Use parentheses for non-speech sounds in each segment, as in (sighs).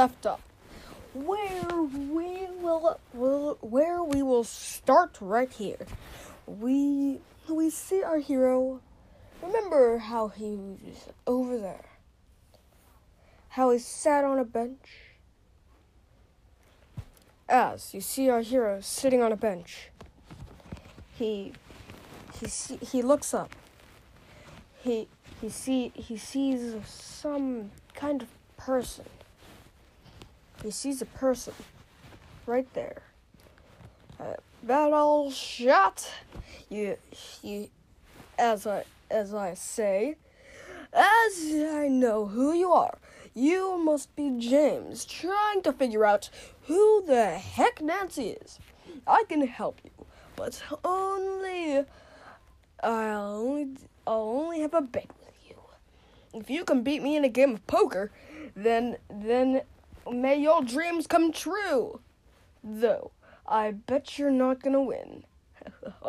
left off, where we will, will where we will start right here. We we see our hero. Remember how he was over there? How he sat on a bench? As you see our hero sitting on a bench, he he see, he looks up. He he see he sees some kind of person. He sees a person right there. Uh, old shot. You you as I as I say, as I know who you are. You must be James, trying to figure out who the heck Nancy is. I can help you, but only I'll only I'll only have a bet with you. If you can beat me in a game of poker, then then may your dreams come true. Though I bet you're not gonna win. (laughs)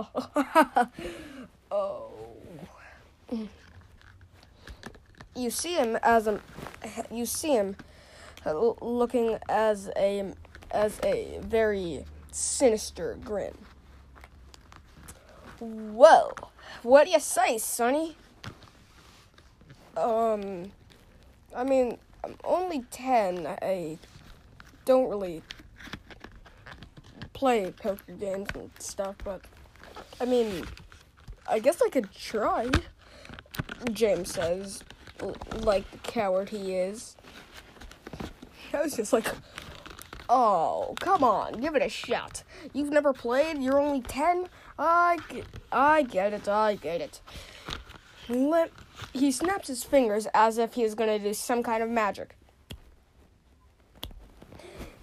oh. You see him as a you see him looking as a as a very sinister grin. Well, what do you say, Sonny? Um, I mean, I'm only 10. I don't really play poker games and stuff, but I mean, I guess I could try. James says, like the coward he is. (laughs) I was just like, oh, come on, give it a shot. You've never played? You're only 10? I I get it, I get it. Let, he snaps his fingers as if he is going to do some kind of magic.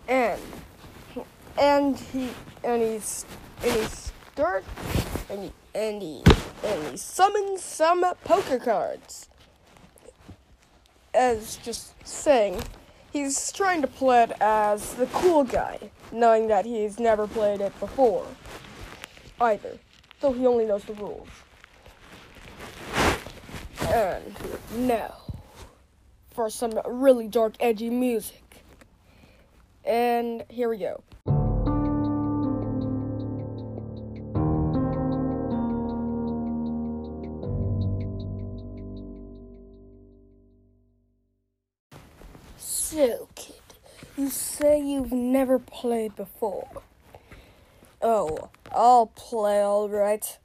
And and he and he's and he start and he and he and he summons some poker cards. As just saying, he's trying to play it as the cool guy, knowing that he's never played it before either, though he only knows the rules. And now, for some really dark, edgy music. And here we go. So, kid, you say you've never played before. Oh, I'll play all right.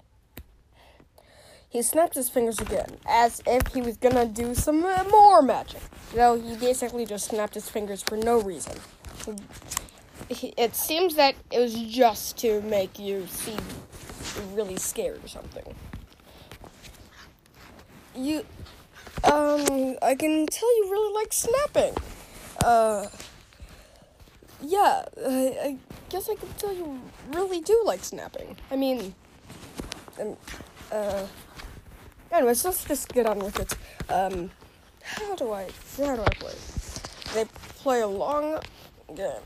He snapped his fingers again, as if he was gonna do some more magic. Though he basically just snapped his fingers for no reason. It seems that it was just to make you seem really scared or something. You, um, I can tell you really like snapping. Uh, yeah, I, I guess I can tell you really do like snapping. I mean, um, uh, anyways, let's just get on with it. Um, how do I, how do I play? They play a long game.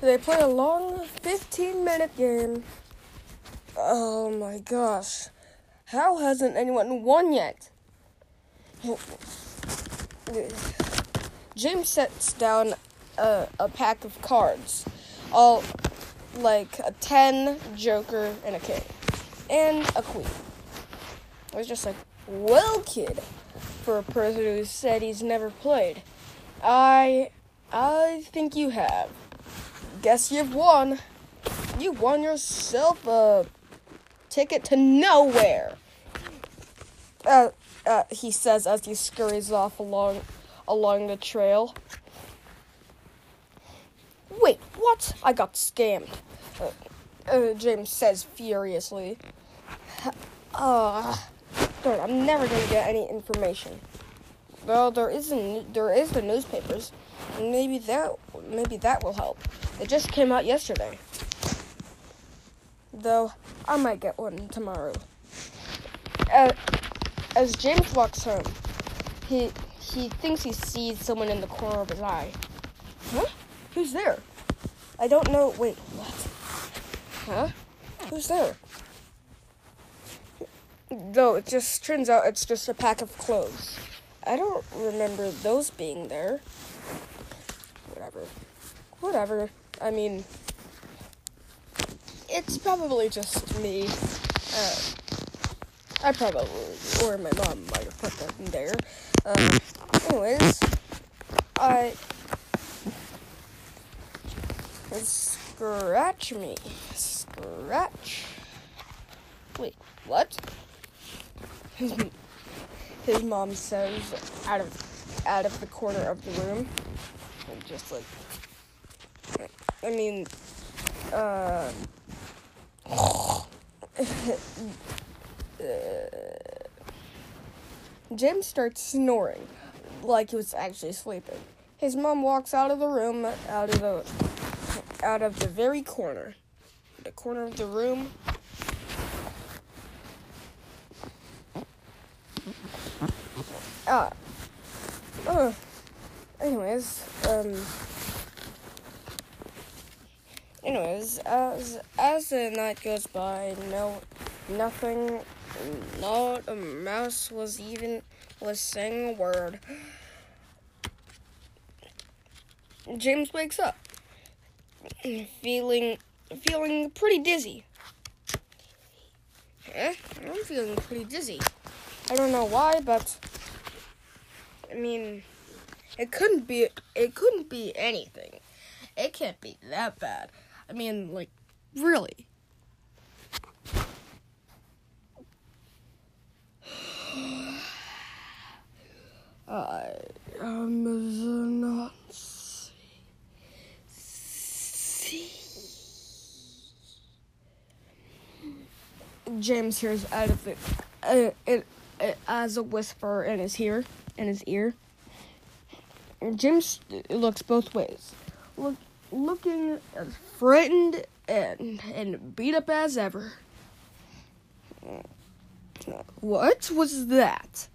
They play a long 15 minute game. Oh my gosh. How hasn't anyone won yet? Jim sets down a, a pack of cards, all like a 10, Joker, and a king, and a queen. I was just like, well, kid, for a person who said he's never played, I, I think you have. Guess you've won. You won yourself a ticket to nowhere. Uh, uh, he says as he scurries off along along the trail. Wait, what? I got scammed. Uh, uh, James says furiously. Uh, I'm never gonna get any information. Well, there isn't. There is the newspapers. Maybe that. Maybe that will help. It just came out yesterday. Though I might get one tomorrow. Uh, as James walks home, he he thinks he sees someone in the corner of his eye. Huh? Who's there? I don't know. Wait, what? Huh? Who's there? Though it just turns out it's just a pack of clothes. I don't remember those being there. whatever. Whatever. I mean, it's probably just me. Uh, I probably, or my mom might have put that in there. Uh, anyways, I scratch me, scratch. Wait, what? His, his mom says out of out of the corner of the room, and just like, I mean, uh. (laughs) Jim starts snoring like he was actually sleeping. His mom walks out of the room, out of the out of the very corner. The corner of the room. Ah. Uh, anyways, um anyways, as as the night goes by, no nothing not a mouse was even was saying a word. James wakes up, feeling feeling pretty dizzy. Eh? I'm feeling pretty dizzy. I don't know why, but I mean, it couldn't be. It couldn't be anything. It can't be that bad. I mean, like, really. (sighs) I am not see. James hears out of the uh, it, it, as a whisper in his ear in his ear. Jim looks both ways, look, looking as frightened and and beat up as ever. What was that?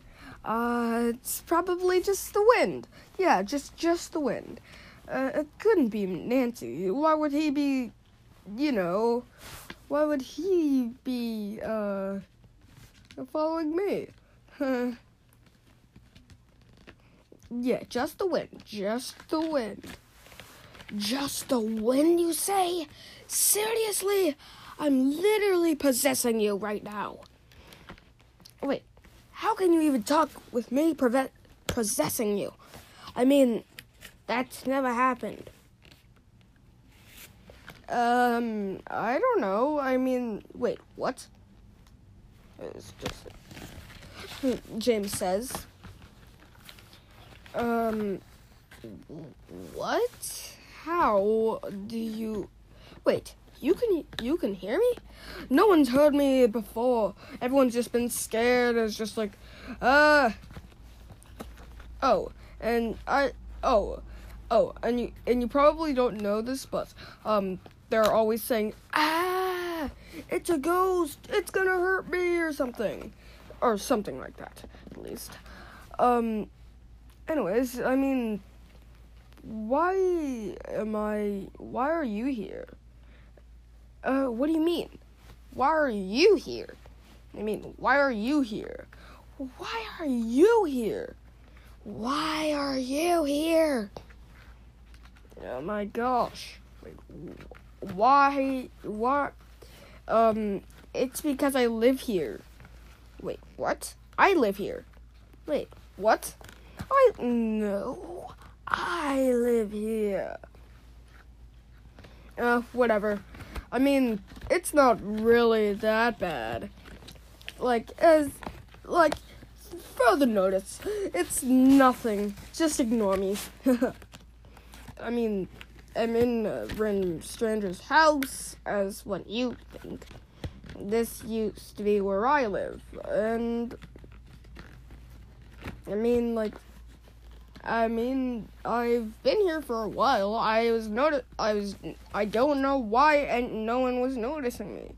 Uh, it's probably just the wind. Yeah, just just the wind. Uh, it couldn't be Nancy. Why would he be, you know, why would he be uh following me? (laughs) yeah, just the wind. Just the wind. Just the wind, you say? Seriously? I'm literally possessing you right now. Wait, how can you even talk with me preve- possessing you? I mean, that's never happened. Um, I don't know. I mean, wait, what? It's just James says. Um, what? How do you? Wait, you can you can hear me? No one's heard me before. Everyone's just been scared. It's just like, uh. Oh, and I. Oh, oh, and you and you probably don't know this, but um, they're always saying, ah, it's a ghost. It's gonna hurt me or something, or something like that, at least. Um. Anyways, I mean, why am I? Why are you here? Uh, what do you mean? Why are you here? I mean, why are you here? Why are you here? Why are you here? Oh my gosh. Wait, why? What? Um, it's because I live here. Wait, what? I live here. Wait, what? I no. I live here. Uh, whatever. I mean, it's not really that bad. Like, as, like, further notice, it's nothing. Just ignore me. (laughs) I mean, I'm in a random stranger's house, as what you think. This used to be where I live, and I mean, like, I mean, I've been here for a while. I was noti- I was I don't know why and no one was noticing me.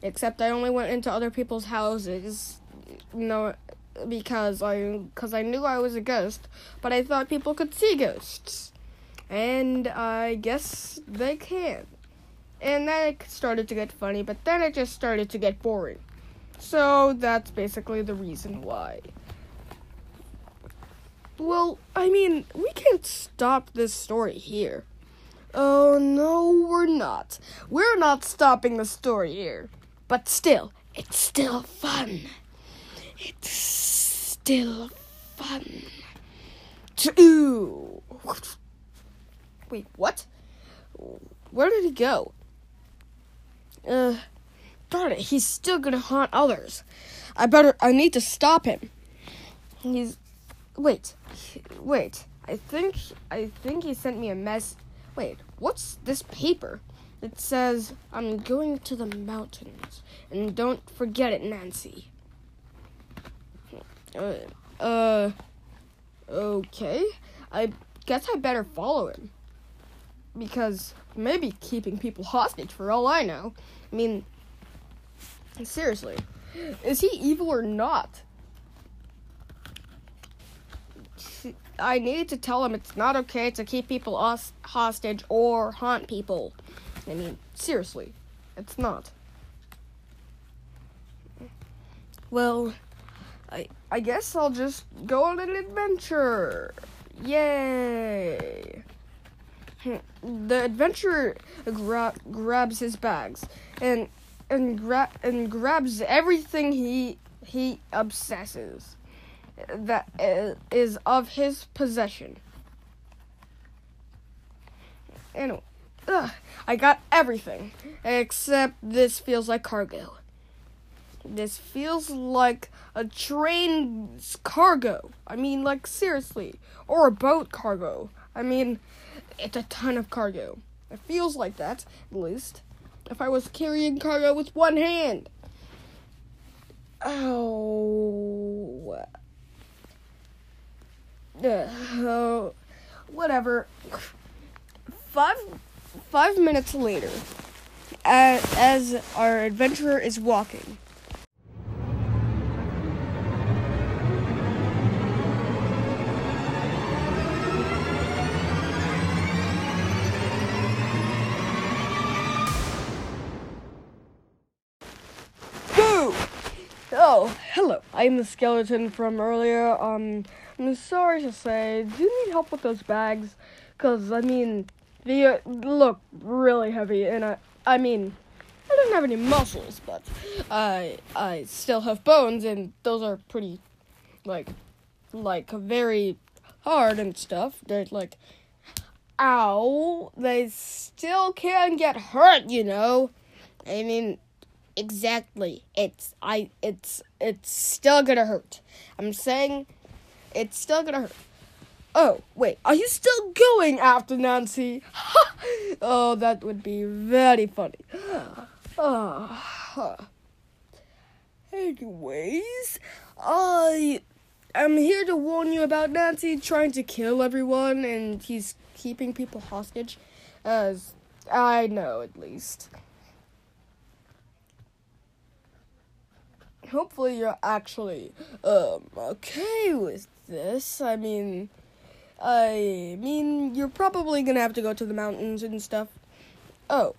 Except I only went into other people's houses you know because I cuz I knew I was a ghost, but I thought people could see ghosts. And I guess they can. And then it started to get funny, but then it just started to get boring. So that's basically the reason why. Well, I mean, we can't stop this story here. Oh, no, we're not. We're not stopping the story here. But still, it's still fun. It's still fun. To Wait, what? Where did he go? Uh, darn it, he's still gonna haunt others. I better, I need to stop him. He's, wait, wait, I think, I think he sent me a mess. Wait, what's this paper? It says, I'm going to the mountains, and don't forget it, Nancy. Uh, uh, okay. I guess I better follow him. Because maybe keeping people hostage for all I know. I mean, seriously, is he evil or not? I need to tell him it's not okay to keep people hostage or haunt people. I mean, seriously, it's not. Well, I I guess I'll just go on an adventure. Yay! Hmm, the adventurer gra- grabs his bags and and gra- and grabs everything he he obsesses that is of his possession. Anyway, ugh, I got everything except this feels like cargo. This feels like a train's cargo. I mean, like, seriously. Or a boat cargo. I mean, it's a ton of cargo. It feels like that, at least. If I was carrying cargo with one hand. Oh. Uh, (sighs) whatever. Five five minutes later, as, as our adventurer is walking, I'm the skeleton from earlier. Um, I'm sorry to say, do you need help with those bags? Cause I mean, they uh, look really heavy, and I, I mean, I don't have any muscles, but I, I still have bones, and those are pretty, like, like very hard and stuff. They're like, ow, they still can get hurt, you know. I mean, exactly. It's I it's it's still gonna hurt. I'm saying it's still gonna hurt. Oh, wait, are you still going after Nancy? (laughs) oh, that would be very funny. oh. (sighs) Anyways, I am here to warn you about Nancy trying to kill everyone and he's keeping people hostage. As I know, at least. Hopefully you're actually um okay with this. I mean, I mean you're probably gonna have to go to the mountains and stuff. Oh,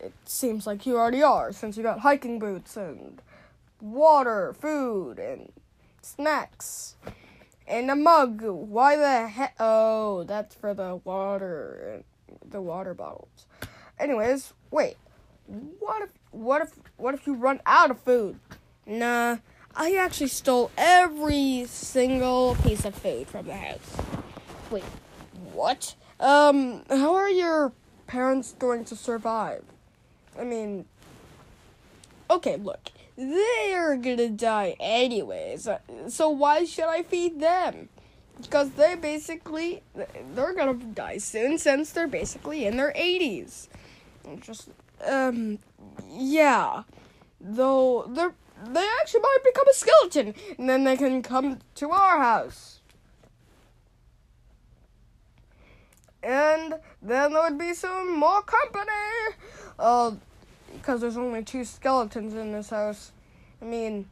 it seems like you already are since you got hiking boots and water, food, and snacks. And a mug. Why the heck? Oh, that's for the water, the water bottles. Anyways, wait. What if what if what if you run out of food? Nah, I actually stole every single piece of food from the house. Wait, what? Um, how are your parents going to survive? I mean, okay, look, they're gonna die anyways, so why should I feed them? Because they basically, they're gonna die soon since they're basically in their 80s. Just, um, yeah. Though, they're they actually might become a skeleton, and then they can come to our house. And then there would be some more company. Uh, because there's only two skeletons in this house. I mean,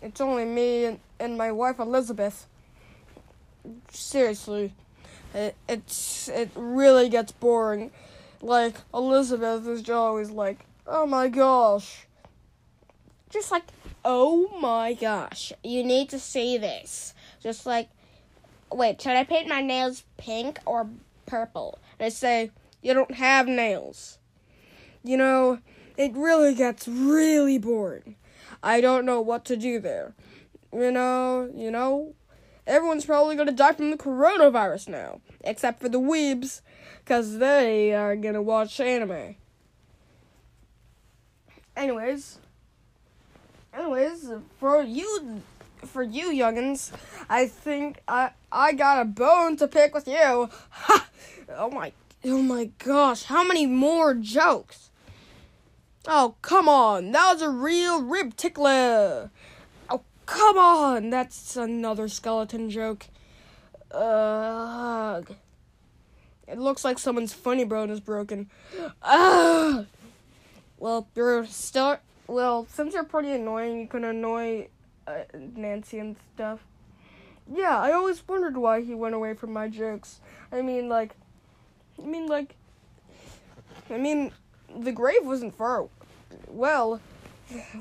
it's only me and, and my wife Elizabeth. Seriously, it, it's it really gets boring. Like Elizabeth is always like, "Oh my gosh," just like Oh my gosh, you need to see this. Just like, wait, should I paint my nails pink or purple? And I say, you don't have nails. You know, it really gets really boring. I don't know what to do there. You know, you know, everyone's probably gonna die from the coronavirus now, except for the weebs, because they are gonna watch anime. Anyways, anyways, for you, for you youngins, I think I I got a bone to pick with you. Ha! Oh my, oh my gosh, how many more jokes? Oh come on, that was a real rib tickler. Oh come on, that's another skeleton joke. Ugh. It looks like someone's funny bone is broken. Ugh. Well, you're. Well, since you're pretty annoying, you can annoy uh, Nancy and stuff. Yeah, I always wondered why he went away from my jokes. I mean, like. I mean, like. I mean, the grave wasn't far. Well.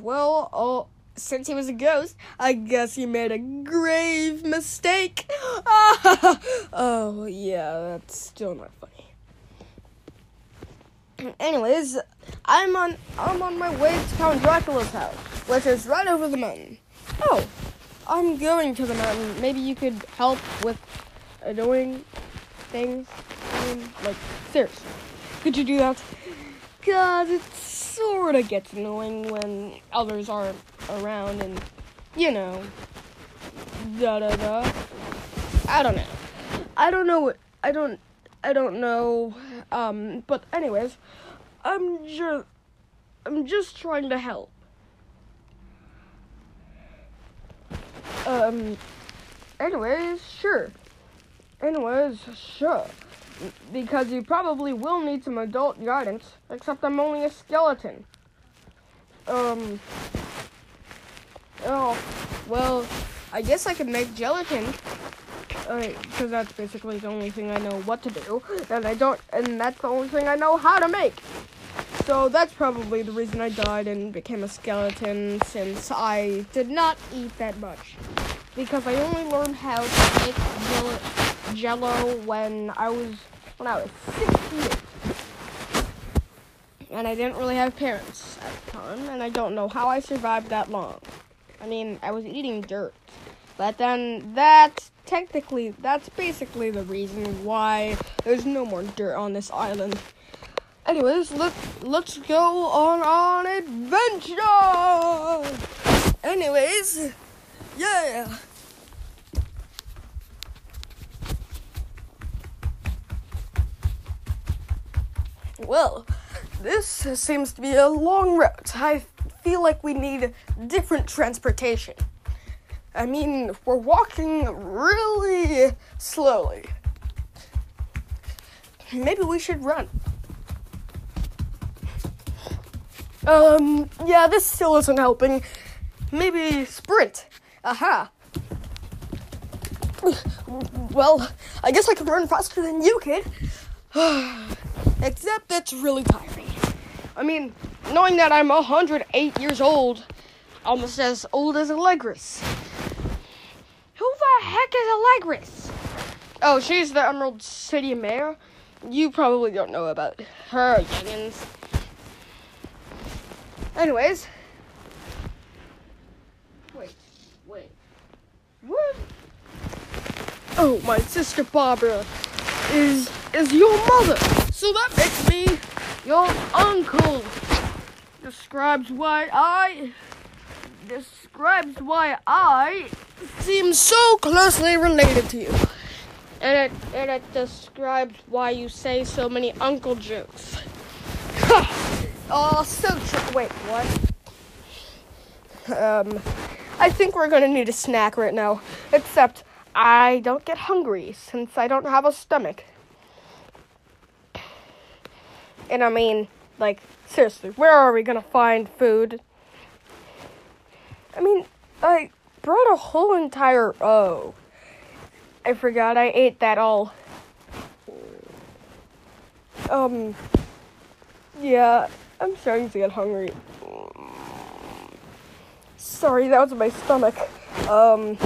Well, since he was a ghost, I guess he made a grave mistake. (laughs) oh, yeah, that's still not funny. (clears throat) Anyways, I'm on I'm on my way to Count Dracula's house, which is right over the mountain. Oh, I'm going to the mountain. Maybe you could help with annoying things. I mean, like seriously, could you do that? Cause it sort of gets annoying when others aren't around, and you know, da da da. I don't know. I don't know what I don't I don't know. Um, but anyways, I'm just I'm just trying to help. Um anyways, sure. Anyways, sure. Because you probably will need some adult guidance, except I'm only a skeleton. Um Oh, well, I guess I could make gelatin because that's basically the only thing I know what to do, and I don't, and that's the only thing I know how to make. So that's probably the reason I died and became a skeleton, since I did not eat that much, because I only learned how to make jello, jello when I was when I was 16, and I didn't really have parents at the time, and I don't know how I survived that long. I mean, I was eating dirt. But then that's technically, that's basically the reason why there's no more dirt on this island. Anyways, let, let's go on an adventure! Anyways, yeah! Well, this seems to be a long route. I feel like we need different transportation. I mean, we're walking really slowly. Maybe we should run. Um, yeah, this still isn't helping. Maybe sprint. Aha. Well, I guess I can run faster than you kid. (sighs) Except it's really tiring. I mean, knowing that I'm 108 years old, almost as old as Allegris heck is Allegris? Oh, she's the Emerald City Mayor. You probably don't know about her, youngins. Anyways. Wait, wait. What? Oh, my sister Barbara is is your mother. So that makes me your uncle. Describes why I describes why I seem so closely related to you. And it, and it describes why you say so many uncle jokes. (laughs) oh, so true. Wait, what? Um, I think we're gonna need a snack right now. Except I don't get hungry since I don't have a stomach. And I mean, like, seriously, where are we gonna find food? I mean, I brought a whole entire. Oh. I forgot I ate that all. Um. Yeah, I'm starting to get hungry. Sorry, that was my stomach. Um.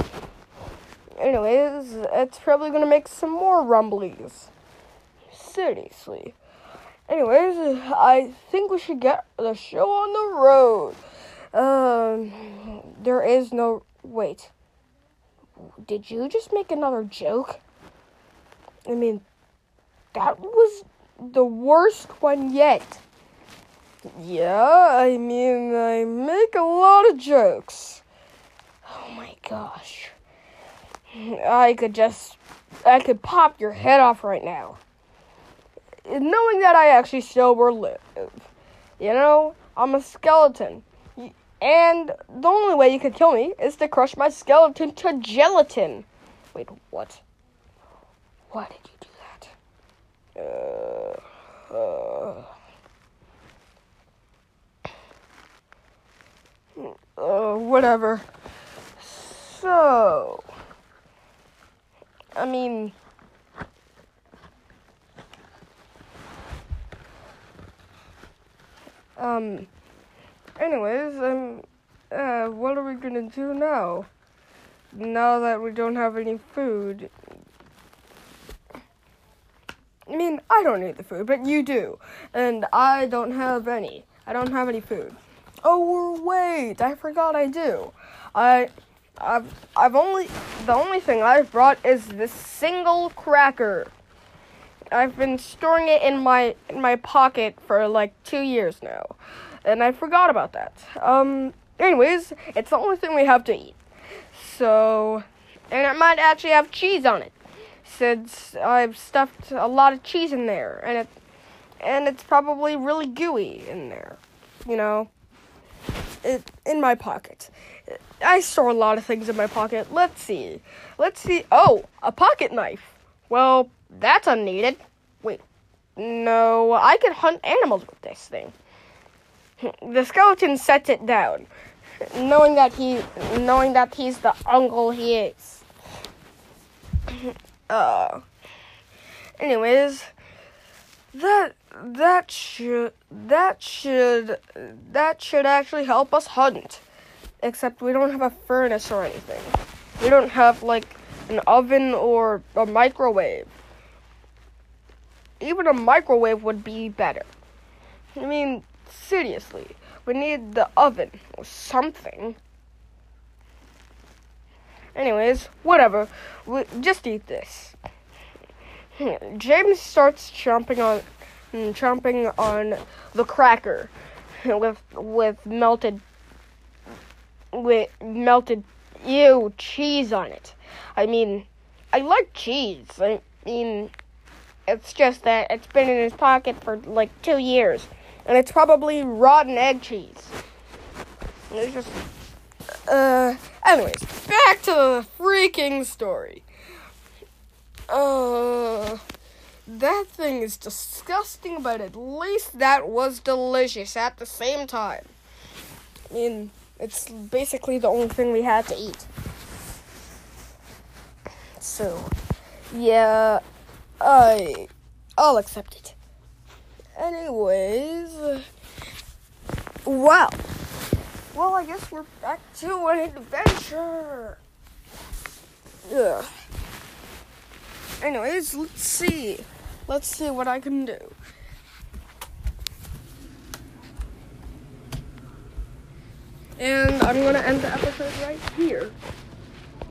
anyways, it's probably gonna make some more rumblies. Seriously. Anyways, I think we should get the show on the road. Um, there is no. Wait. Did you just make another joke? I mean, that was the worst one yet. Yeah, I mean, I make a lot of jokes. Oh my gosh. I could just. I could pop your head off right now. Knowing that I actually still will live. You know, I'm a skeleton. And the only way you could kill me is to crush my skeleton to gelatin. Wait, what? Why did you do that? Uh, uh, uh, whatever. So, I mean, um, anyways, um, uh, what are we gonna do now? Now that we don't have any food. I mean, I don't need the food, but you do. And I don't have any. I don't have any food. Oh, wait, I forgot I do. I I've I've only the only thing I've brought is this single cracker. I've been storing it in my in my pocket for like 2 years now. And I forgot about that. Um anyways, it's the only thing we have to eat. So and it might actually have cheese on it since I've stuffed a lot of cheese in there and it and it's probably really gooey in there. You know, it in my pocket. I store a lot of things in my pocket. Let's see. Let's see. Oh, a pocket knife. Well, that's unneeded. Wait. No, I could hunt animals with this thing. The skeleton sets it down, knowing that he knowing that he's the uncle he is. (laughs) Uh anyways, that that should that should that should actually help us hunt except we don't have a furnace or anything. We don't have like an oven or a microwave. Even a microwave would be better. I mean, seriously, we need the oven or something. Anyways, whatever. We just eat this. (laughs) James starts chomping on mm, chomping on the cracker (laughs) with with melted with melted ew cheese on it. I mean, I like cheese. I mean, it's just that it's been in his pocket for like two years, and it's probably rotten egg cheese. It's just, uh, anyways, back to the freaking story. Uh, that thing is disgusting, but at least that was delicious at the same time. I mean, it's basically the only thing we had to eat. So, yeah, I I'll accept it. Anyways, well, well, I guess we're back to an adventure. Yeah. Anyways, let's see. Let's see what I can do. And I'm to end the episode right here.